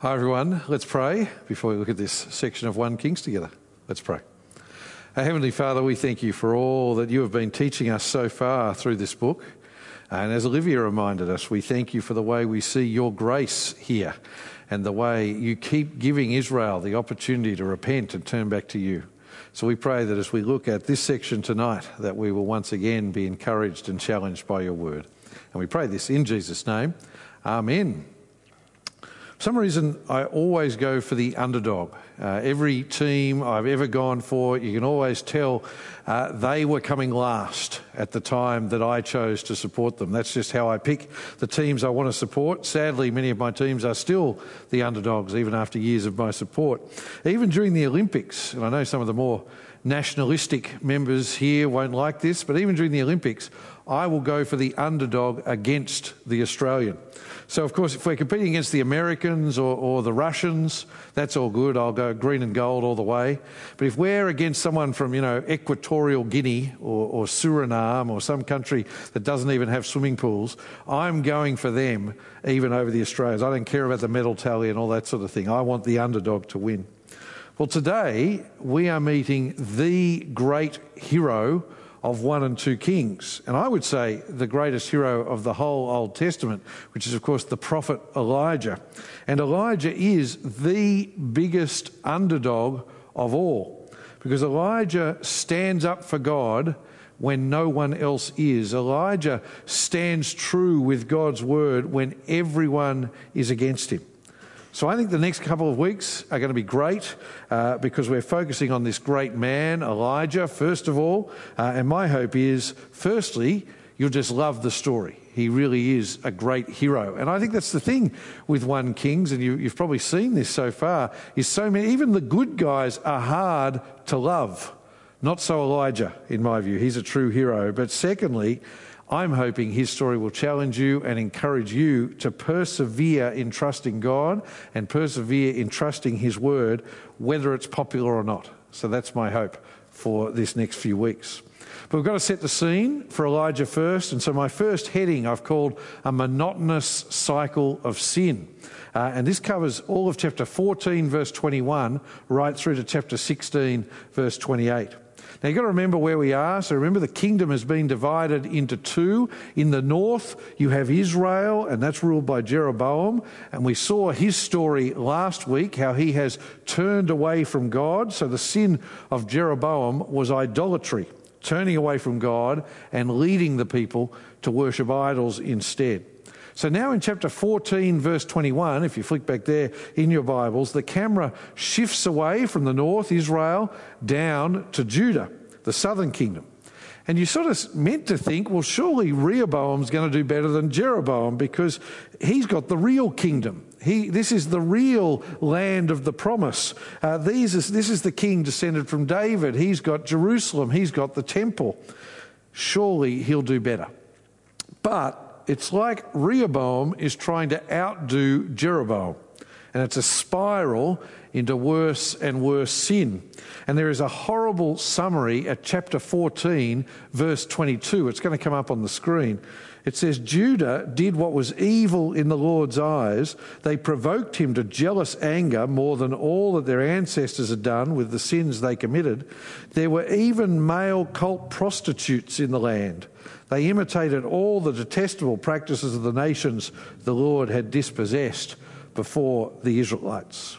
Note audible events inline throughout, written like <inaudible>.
Hi, everyone. Let's pray before we look at this section of 1 Kings together. Let's pray. Our Heavenly Father, we thank you for all that you have been teaching us so far through this book. And as Olivia reminded us, we thank you for the way we see your grace here and the way you keep giving Israel the opportunity to repent and turn back to you. So we pray that as we look at this section tonight, that we will once again be encouraged and challenged by your word. And we pray this in Jesus' name. Amen. For some reason, I always go for the underdog. Uh, every team I've ever gone for, you can always tell uh, they were coming last at the time that I chose to support them. That's just how I pick the teams I want to support. Sadly, many of my teams are still the underdogs, even after years of my support. Even during the Olympics, and I know some of the more nationalistic members here won't like this, but even during the Olympics, I will go for the underdog against the Australian. So, of course, if we're competing against the Americans or, or, the Russians, that's all good. I'll go green and gold all the way. But if we're against someone from, you know, Equatorial Guinea or, or Suriname or some country that doesn't even have swimming pools, I'm going for them even over the Australians. I don't care about the medal tally and all that sort of thing. I want the underdog to win. Well, today we are meeting the great hero of 1 and 2 Kings. And I would say the greatest hero of the whole Old Testament, which is, of course, the prophet Elijah. And Elijah is the biggest underdog of all because Elijah stands up for God when no one else is. Elijah stands true with God's word when everyone is against him. So I think the next couple of weeks are going to be great uh, because we're focusing on this great man, Elijah, first of all. Uh, and my hope is, firstly, you'll just love the story. He really is a great hero. And I think that's the thing with 1 Kings, and you, have probably seen this so far, is so many, even the good guys are hard to love. Not so Elijah, in my view. He's a true hero. But secondly, I'm hoping his story will challenge you and encourage you to persevere in trusting God and persevere in trusting his word, whether it's popular or not. So that's my hope for this next few weeks. But we've got to set the scene for Elijah first. And so my first heading I've called a monotonous cycle of sin. Uh, and this covers all of chapter 14, verse 21, right through to chapter 16, verse 28. Now you've got to remember where we are. So remember, the kingdom has been divided into two. In the north, you have Israel, and that's ruled by Jeroboam. And we saw his story last week, how he has turned away from God. So the sin of Jeroboam was idolatry, turning away from God and leading the people to worship idols instead. So now in chapter 14, verse 21, if you flick back there in your Bibles, the camera shifts away from the north, Israel, down to Judah, the southern kingdom. And you sort of meant to think, well, surely Rehoboam's going to do better than Jeroboam because he's got the real kingdom. He, this is the real land of the promise. Uh, these is, this is the king descended from David. He's got Jerusalem. He's got the temple. Surely he'll do better. But it's like Rehoboam is trying to outdo Jeroboam. And it's a spiral into worse and worse sin. And there is a horrible summary at chapter 14, verse 22. It's going to come up on the screen. It says, Judah did what was evil in the Lord's eyes. They provoked him to jealous anger more than all that their ancestors had done with the sins they committed. There were even male cult prostitutes in the land. They imitated all the detestable practices of the nations the Lord had dispossessed before the Israelites.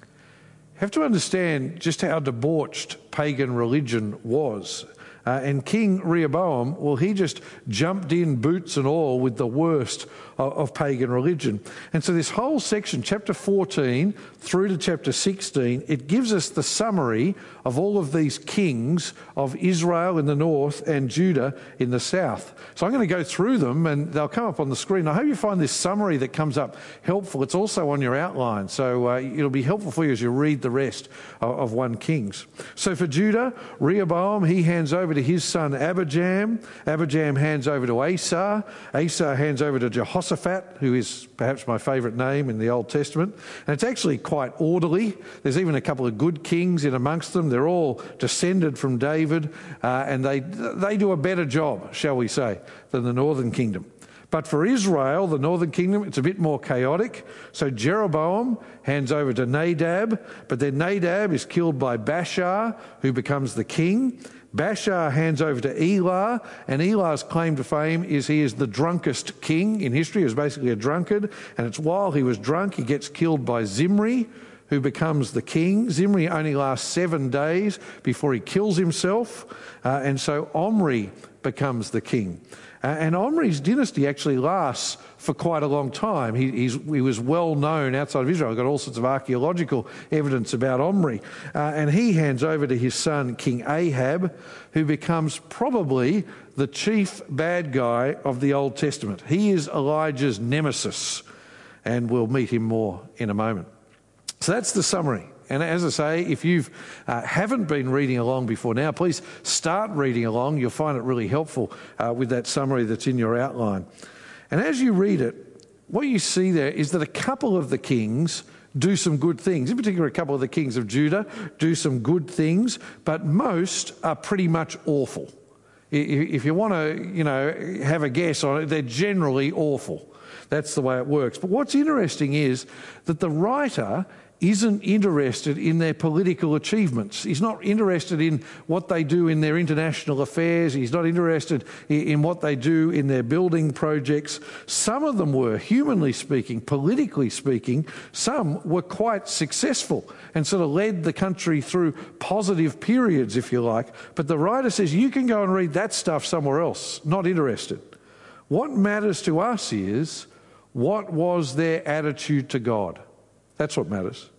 You have to understand just how debauched pagan religion was. Uh, and King Rehoboam, well, he just jumped in, boots and all, with the worst of, pagan religion. And so, this whole section, chapter 14 through to chapter 16, it gives us the summary of all of these kings of Israel in the north and Judah in the south. So, I'm going to go through them and they'll come up on the screen. I hope you find this summary that comes up helpful. It's also on your outline, so uh, it'll be helpful for you as you read the rest of, of 1 Kings. So, for Judah, Rehoboam, he hands over to his son Abijam. Abijam hands over to Asa. Asa hands over to Jehoshaphat. Jehoshaphat, who is perhaps my favourite name in the Old Testament. And it's actually quite orderly. There's even a couple of good kings in amongst them. They're all descended from David, uh, and they, they do a better job, shall we say, than the northern kingdom. But for Israel, the northern kingdom, it's a bit more chaotic. So Jeroboam hands over to Nadab, but then Nadab is killed by Baasha, who becomes the king. Baasha hands over to Elah, and Elah's claim to fame is he is the drunkest king in history. He was basically a drunkard, and it's while he was drunk he gets killed by Zimri, who becomes the king. Zimri only lasts seven days before he kills himself, uh, and so Omri becomes the king. Uh, and Omri's dynasty actually lasts for quite a long time. He, he was well known outside of Israel. Got all sorts of archaeological evidence about Omri. Uh, and he hands over to his son, King Ahab, who becomes probably the chief bad guy of the Old Testament. He is Elijah's nemesis, and we'll meet him more in a moment. So that's the summary. And as I say, if you uh, haven't been reading along before now, please start reading along. You'll find it really helpful uh, with that summary that's in your outline. And as you read it, what you see there is that a couple of the kings do some good things. In particular, a couple of the kings of Judah do some good things, but most are pretty much awful. If you want to, you know, have a guess on it, they're generally awful. That's the way it works. But what's interesting is that the writer isn't interested in their political achievements. He's not interested in what they do in their international affairs. He's not interested in what they do in their building projects. Some of them were, humanly speaking, politically speaking, some were quite successful and sort of led the country through positive periods, if you like. But the writer says you can go and read that stuff somewhere else. Not interested. What matters to us is what was their attitude to God? That's what matters.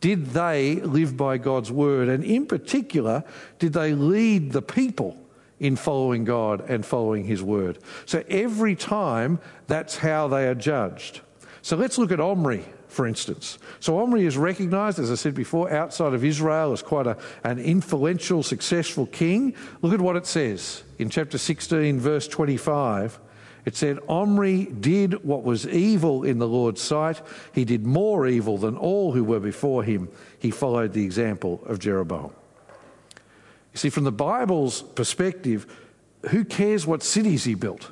Did they live by God's word? And in particular, did they lead the people in following God and following his word? So every time, that's how they are judged. So let's look at Omri, for instance. So Omri is recognized, as I said before, outside of Israel as quite a, an influential, successful king. Look at what it says in chapter 16, verse 25. It said, Omri did what was evil in the Lord's sight. He did more evil than all who were before him. He followed the example of Jeroboam. You see, from the Bible's perspective, who cares what cities he built?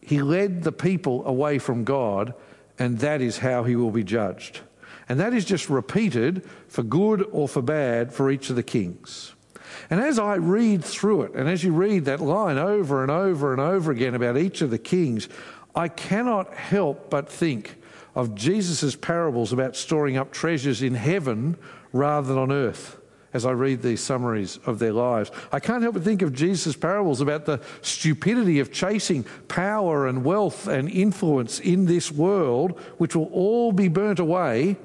He led the people away from God, and that is how he will be judged. And that is just repeated for good or for bad for each of the kings. And as I read through it, and as you read that line over and over and over again about each of the kings, I cannot help but think of Jesus' parables about storing up treasures in heaven rather than on earth as I read these summaries of their lives. I can't help but think of Jesus' parables about the stupidity of chasing power and wealth and influence in this world, which will all be burnt away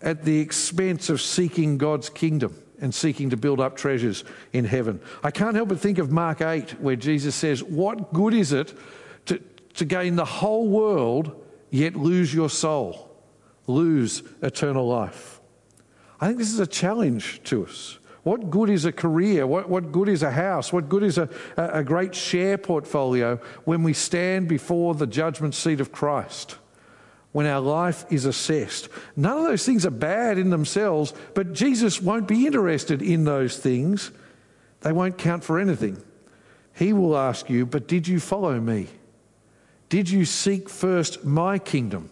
at the expense of seeking God's kingdom and seeking to build up treasures in heaven. I can't help but think of Mark 8, where Jesus says, What good is it to, to gain the whole world yet lose your soul, lose eternal life? I think this is a challenge to us. What good is a career? What, what good is a house? What good is a, a great share portfolio when we stand before the judgment seat of Christ? When our life is assessed. None of those things are bad in themselves, but Jesus won't be interested in those things. They won't count for anything. He will ask you, But did you follow me? Did you seek first my kingdom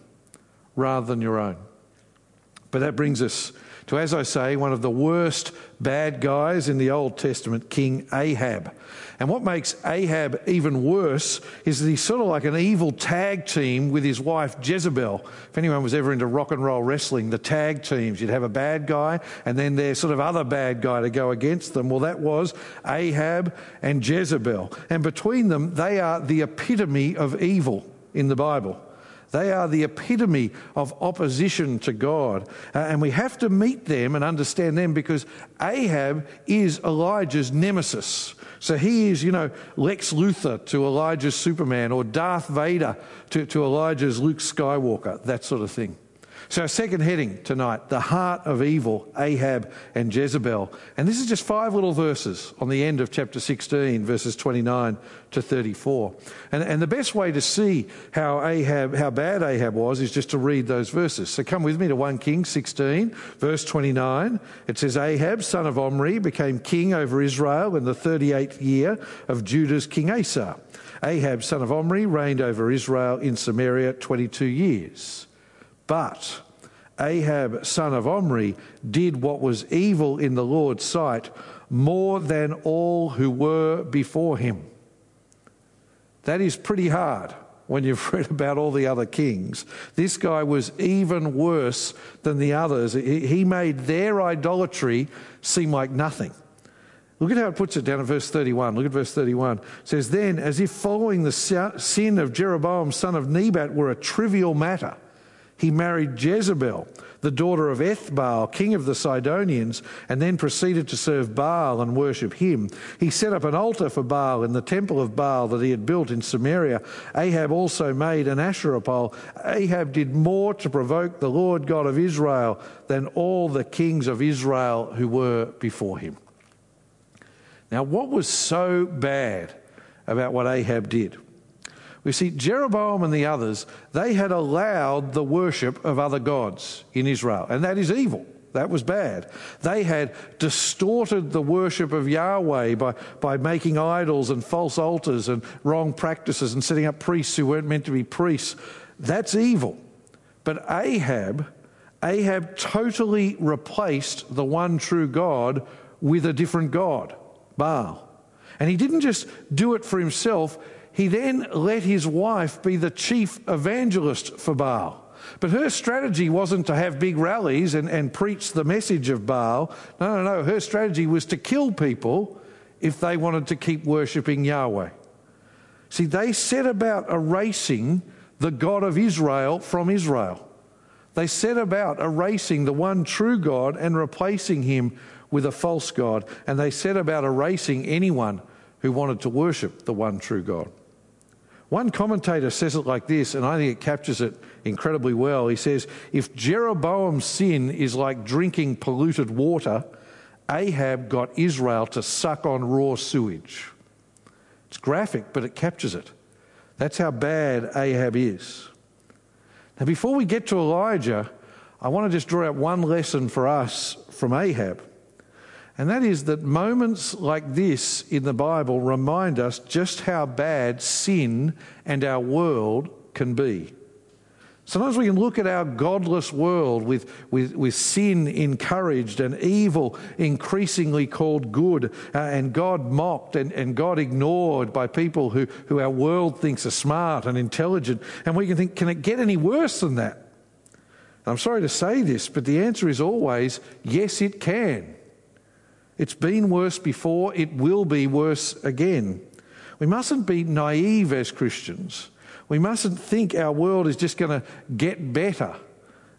rather than your own? But that brings us to, as I say, one of the worst bad guys in the Old Testament, King Ahab. And what makes Ahab even worse is that he's sort of like an evil tag team with his wife Jezebel. If anyone was ever into rock and roll wrestling, the tag teams, you'd have a bad guy and then their sort of other bad guy to go against them. Well, that was Ahab and Jezebel. And between them, they are the epitome of evil in the Bible. They are the epitome of opposition to God. Uh, and we have to meet them and understand them because Ahab is Elijah's nemesis. So he is, you know, Lex Luthor to Elijah's Superman or Darth Vader to, to Elijah's Luke Skywalker, that sort of thing. So, our second heading tonight the heart of evil, Ahab and Jezebel. And this is just five little verses on the end of chapter 16, verses 29 to 34. And, and the best way to see how Ahab, how bad Ahab was, is just to read those verses. So, come with me to 1 Kings 16, verse 29. It says, Ahab, son of Omri, became king over Israel in the 38th year of Judah's king Asa. Ahab, son of Omri, reigned over Israel in Samaria 22 years. But Ahab, son of Omri, did what was evil in the Lord's sight more than all who were before him. That is pretty hard when you've <laughs> read about all the other kings. This guy was even worse than the others. He made their idolatry seem like nothing. Look at how it puts it down in verse 31. Look at verse 31. It says, Then, as if following the sin of Jeroboam, son of Nebat, were a trivial matter, he married Jezebel, the daughter of Ethbaal, king of the Sidonians, and then proceeded to serve Baal and worship him. He set up an altar for Baal in the temple of Baal that he had built in Samaria. Ahab also made an Asherah pole. Ahab did more to provoke the Lord God of Israel than all the kings of Israel who were before him. Now, what was so bad about what Ahab did? We see Jeroboam and the others, they had allowed the worship of other gods in Israel, and that is evil. That was bad. They had distorted the worship of Yahweh by, by making idols and false altars and wrong practices and setting up priests who weren't meant to be priests. That's evil. But Ahab, Ahab totally replaced the one true God with a different God, Baal. And he didn't just do it for himself, he then let his wife be the chief evangelist for Baal. But her strategy wasn't to have big rallies and, and preach the message of Baal. No, no, no. Her strategy was to kill people if they wanted to keep worshipping Yahweh. See, they set about erasing the God of Israel from Israel. They set about erasing the one true God and replacing him with a false God. And they set about erasing anyone who wanted to worship the one true God. One commentator says it like this, and I think it captures it incredibly well. He says, If Jeroboam's sin is like drinking polluted water, Ahab got Israel to suck on raw sewage. It's graphic, but it captures it. That's how bad Ahab is. Now, before we get to Elijah, I want to just draw out one lesson for us from Ahab. And that is that moments like this in the Bible remind us just how bad sin and our world can be. Sometimes we can look at our godless world with, with, with sin encouraged and evil increasingly called good, uh, and God mocked and, and God ignored by people who, who our world thinks are smart and intelligent. And we can think, can it get any worse than that? I'm sorry to say this, but the answer is always yes, it can. It's been worse before, it will be worse again. We mustn't be naive as Christians. We mustn't think our world is just going to get better.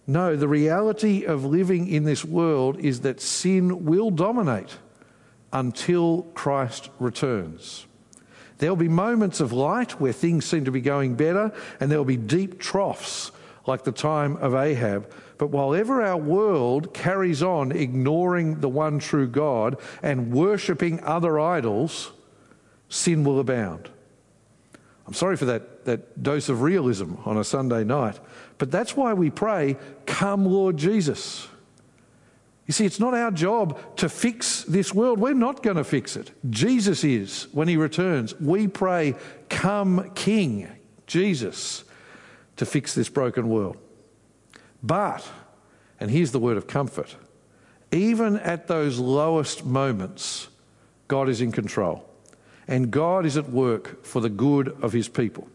No, the reality of living in this world is that sin will dominate until Christ returns. There'll be moments of light where things seem to be going better, and there'll be deep troughs like the time of Ahab. But while ever our world carries on ignoring the one true God and worshipping other idols, sin will abound. I'm sorry for that, that dose of realism on a Sunday night, but that's why we pray, Come, Lord Jesus. You see, it's not our job to fix this world. We're not going to fix it. Jesus is when he returns. We pray, Come, King Jesus, to fix this broken world. But, and here's the word of comfort, even at those lowest moments, God is in control. And God is at work for the good of his people.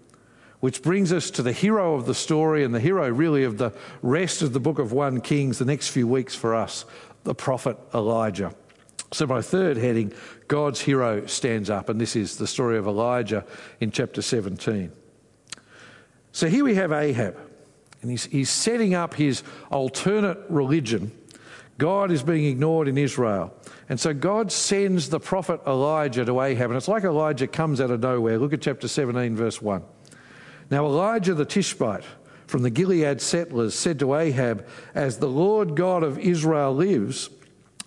Which brings us to the hero of the story and the hero, really, of the rest of the book of 1 Kings, the next few weeks for us, the prophet Elijah. So, my third heading, God's hero stands up, and this is the story of Elijah in chapter 17. So, here we have Ahab. And he's, he's setting up his alternate religion. God is being ignored in Israel. And so God sends the prophet Elijah to Ahab. And it's like Elijah comes out of nowhere. Look at chapter 17, verse 1. Now Elijah the Tishbite from the Gilead settlers said to Ahab, As the Lord God of Israel lives,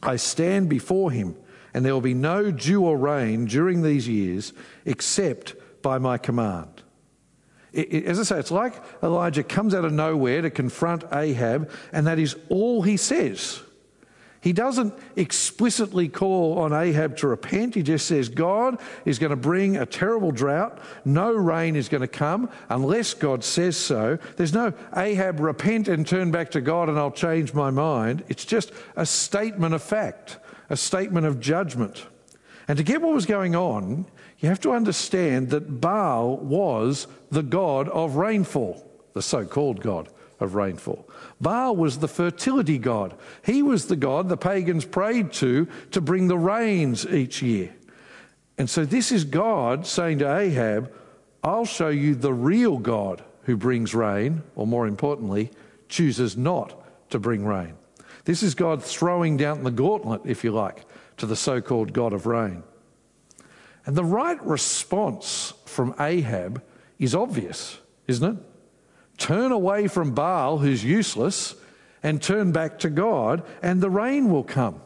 I stand before him, and there will be no dew or rain during these years except by my command. It, it, as I say, it's like Elijah comes out of nowhere to confront Ahab, and that is all he says. He doesn't explicitly call on Ahab to repent. He just says, God is going to bring a terrible drought. No rain is going to come unless God says so. There's no Ahab, repent and turn back to God and I'll change my mind. It's just a statement of fact, a statement of judgment. And to get what was going on, you have to understand that Baal was the god of rainfall, the so called god of rainfall. Baal was the fertility god. He was the god the pagans prayed to to bring the rains each year. And so this is God saying to Ahab, I'll show you the real God who brings rain, or more importantly, chooses not to bring rain. This is God throwing down the gauntlet, if you like, to the so called God of rain. And the right response from Ahab is obvious, isn't it? Turn away from Baal, who's useless, and turn back to God, and the rain will come.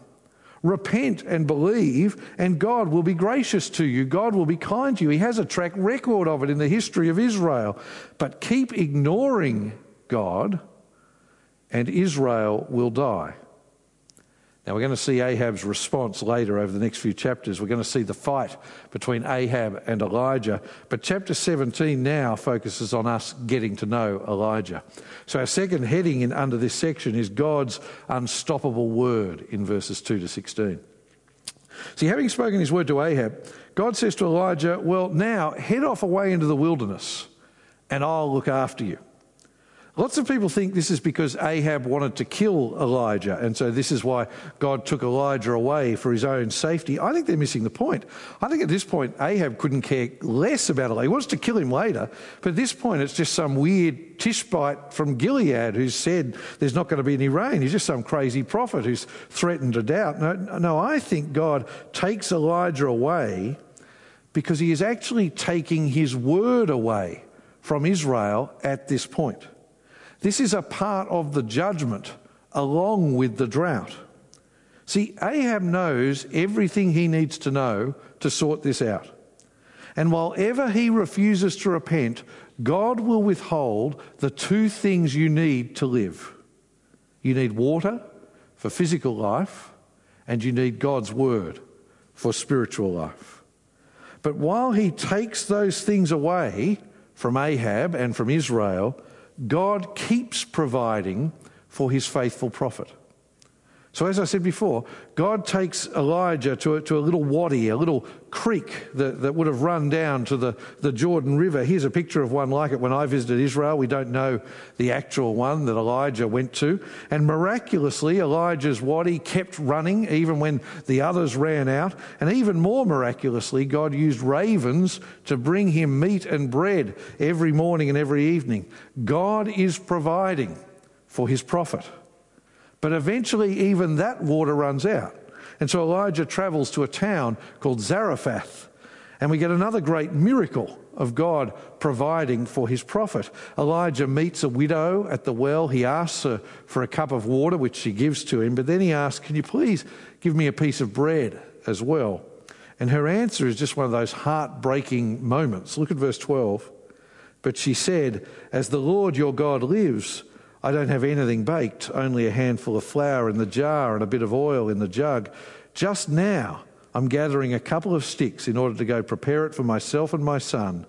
Repent and believe, and God will be gracious to you. God will be kind to you. He has a track record of it in the history of Israel. But keep ignoring God, and Israel will die. Now, we're going to see Ahab's response later over the next few chapters. We're going to see the fight between Ahab and Elijah. But chapter 17 now focuses on us getting to know Elijah. So, our second heading in, under this section is God's unstoppable word in verses 2 to 16. See, having spoken his word to Ahab, God says to Elijah, Well, now head off away into the wilderness, and I'll look after you. Lots of people think this is because Ahab wanted to kill Elijah, and so this is why God took Elijah away for his own safety. I think they're missing the point. I think at this point, Ahab couldn't care less about Elijah. He wants to kill him later, but at this point, it's just some weird Tishbite from Gilead who said there's not going to be any rain. He's just some crazy prophet who's threatened a doubt. No, no, I think God takes Elijah away because he is actually taking his word away from Israel at this point. This is a part of the judgment along with the drought. See, Ahab knows everything he needs to know to sort this out. And while ever he refuses to repent, God will withhold the two things you need to live. You need water for physical life, and you need God's word for spiritual life. But while he takes those things away from Ahab and from Israel, God keeps providing for his faithful prophet. So, as I said before, God takes Elijah to a, to a little wadi, a little creek that, that would have run down to the, the Jordan River. Here's a picture of one like it when I visited Israel. We don't know the actual one that Elijah went to. And miraculously, Elijah's wadi kept running even when the others ran out. And even more miraculously, God used ravens to bring him meat and bread every morning and every evening. God is providing for his prophet. But eventually, even that water runs out. And so Elijah travels to a town called Zarephath. And we get another great miracle of God providing for his prophet. Elijah meets a widow at the well. He asks her for a cup of water, which she gives to him. But then he asks, Can you please give me a piece of bread as well? And her answer is just one of those heartbreaking moments. Look at verse 12. But she said, As the Lord your God lives, I don't have anything baked, only a handful of flour in the jar and a bit of oil in the jug. Just now, I'm gathering a couple of sticks in order to go prepare it for myself and my son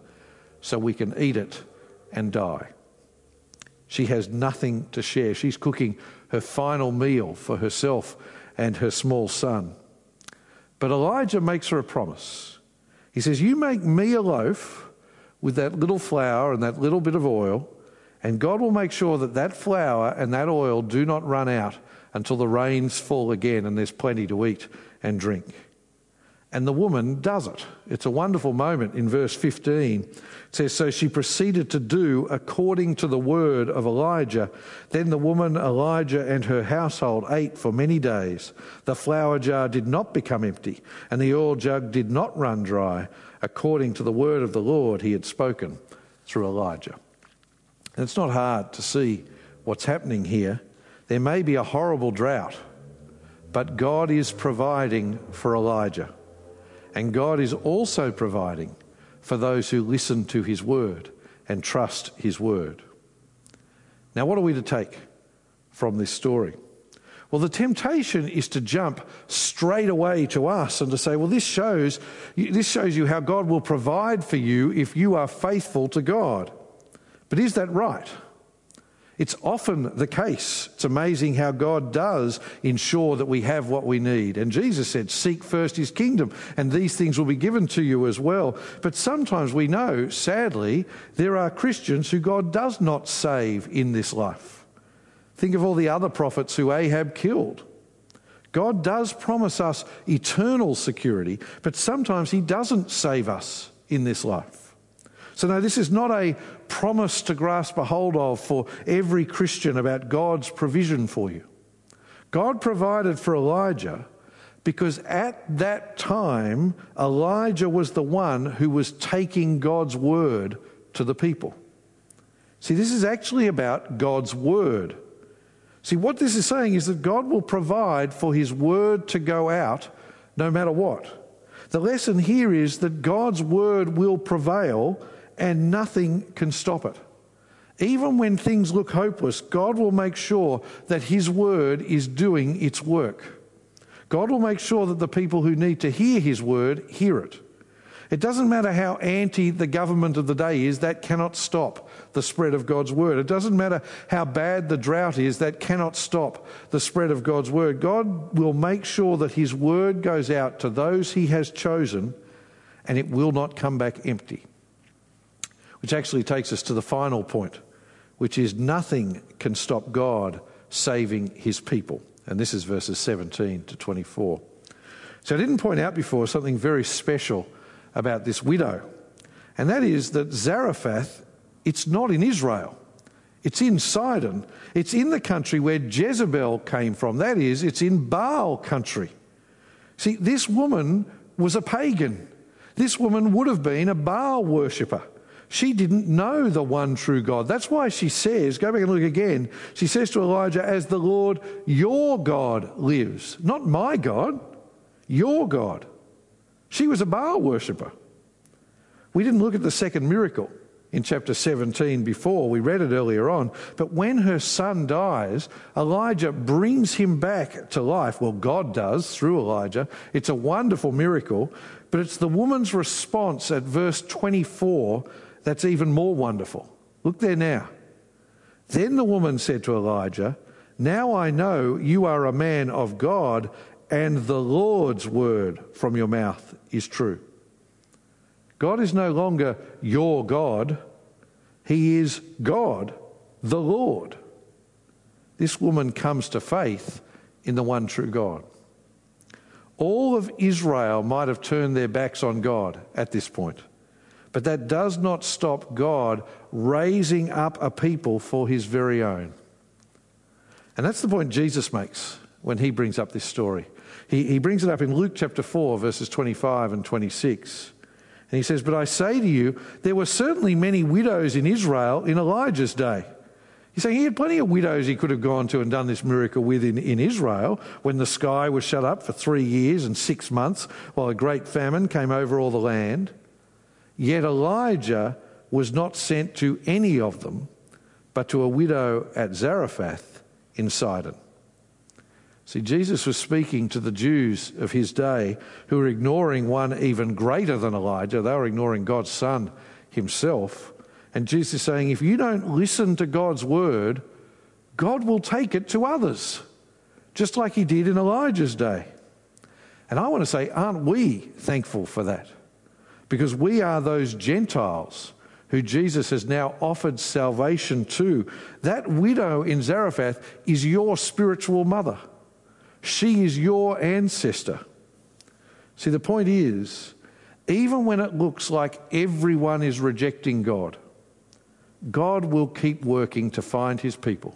so we can eat it and die. She has nothing to share. She's cooking her final meal for herself and her small son. But Elijah makes her a promise. He says, You make me a loaf with that little flour and that little bit of oil and God will make sure that that flour and that oil do not run out until the rains fall again and there's plenty to eat and drink. And the woman does it. It's a wonderful moment in verse 15. It says, So she proceeded to do according to the word of Elijah. Then the woman, Elijah, and her household ate for many days. The flour jar did not become empty, and the oil jug did not run dry, according to the word of the Lord he had spoken through Elijah. And it's not hard to see what's happening here. There may be a horrible drought, but God is providing for Elijah. And God is also providing for those who listen to his word and trust his word. Now, what are we to take from this story? Well, the temptation is to jump straight away to us and to say, well, this shows, this shows you how God will provide for you if you are faithful to God. But is that right? It's often the case. It's amazing how God does ensure that we have what we need. And Jesus said, Seek first his kingdom, and these things will be given to you as well. But sometimes we know, sadly, there are Christians who God does not save in this life. Think of all the other prophets who Ahab killed. God does promise us eternal security, but sometimes he doesn't save us in this life. So, no, this is not a promise to grasp a hold of for every Christian about God's provision for you. God provided for Elijah because at that time, Elijah was the one who was taking God's word to the people. See, this is actually about God's word. See, what this is saying is that God will provide for his word to go out no matter what. The lesson here is that God's word will prevail and nothing can stop it. Even when things look hopeless, God will make sure that His word is doing its work. God will make sure that the people who need to hear His word hear it. It doesn't matter how anti the government of the day is, that cannot stop the spread of God's word. It doesn't matter how bad the drought is, that cannot stop the spread of God's word. God will make sure that His word goes out to those He has chosen and it will not come back empty. Which actually takes us to the final point, which is nothing can stop God saving his people. And this is verses 17 to 24. So I didn't point out before something very special about this widow, and that is that Zarephath, it's not in Israel. It's in Sidon. It's in the country where Jezebel came from. That is, it's in Baal country. See, this woman was a pagan. This woman would have been a Baal worshipper. She didn't know the one true God. That's why she says, go back and look again. She says to Elijah, As the Lord your God lives, not my God, your God. She was a Baal worshipper. We didn't look at the second miracle in chapter 17 before. We read it earlier on. But when her son dies, Elijah brings him back to life. Well, God does through Elijah. It's a wonderful miracle. But it's the woman's response at verse 24 that's even more wonderful. Look there now. Then the woman said to Elijah, Now I know you are a man of God, and the Lord's word from your mouth is true. God is no longer your God, He is God, the Lord. This woman comes to faith in the one true God. All of Israel might have turned their backs on God at this point. But that does not stop God raising up a people for his very own. And that's the point Jesus makes when he brings up this story. He, he brings it up in Luke chapter 4, verses 25 and 26. And he says, But I say to you, there were certainly many widows in Israel in Elijah's day. He's saying he had plenty of widows he could have gone to and done this miracle with in, in Israel when the sky was shut up for three years and six months while a great famine came over all the land. Yet Elijah was not sent to any of them, but to a widow at Zarephath in Sidon. See, Jesus was speaking to the Jews of his day who were ignoring one even greater than Elijah. They were ignoring God's Son himself. And Jesus is saying, if you don't listen to God's word, God will take it to others, just like he did in Elijah's day. And I want to say, aren't we thankful for that? Because we are those Gentiles who Jesus has now offered salvation to. That widow in Zarephath is your spiritual mother, she is your ancestor. See, the point is, even when it looks like everyone is rejecting God, God will keep working to find his people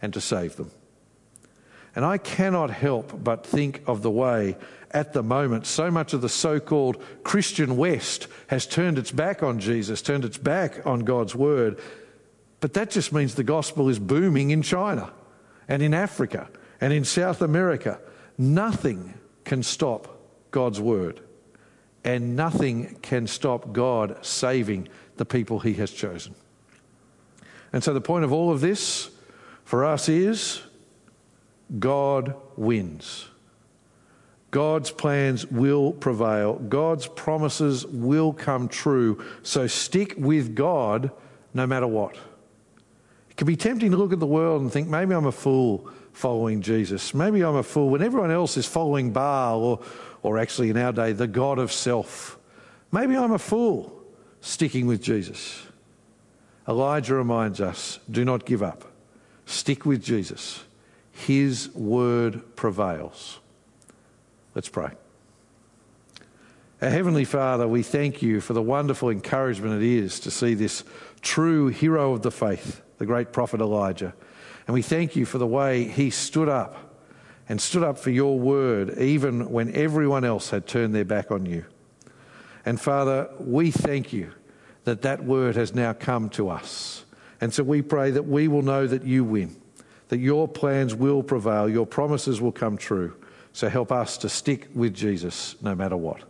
and to save them. And I cannot help but think of the way at the moment so much of the so called Christian West has turned its back on Jesus, turned its back on God's word. But that just means the gospel is booming in China and in Africa and in South America. Nothing can stop God's word, and nothing can stop God saving the people he has chosen. And so, the point of all of this for us is God wins. God's plans will prevail. God's promises will come true. So stick with God no matter what. It can be tempting to look at the world and think, maybe I'm a fool following Jesus. Maybe I'm a fool when everyone else is following Baal or, or actually in our day, the God of self. Maybe I'm a fool sticking with Jesus. Elijah reminds us do not give up, stick with Jesus. His word prevails. Let's pray. Our Heavenly Father, we thank you for the wonderful encouragement it is to see this true hero of the faith, the great prophet Elijah. And we thank you for the way he stood up and stood up for your word, even when everyone else had turned their back on you. And Father, we thank you that that word has now come to us. And so we pray that we will know that you win, that your plans will prevail, your promises will come true. So help us to stick with Jesus no matter what.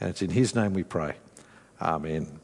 And it's in his name we pray. Amen.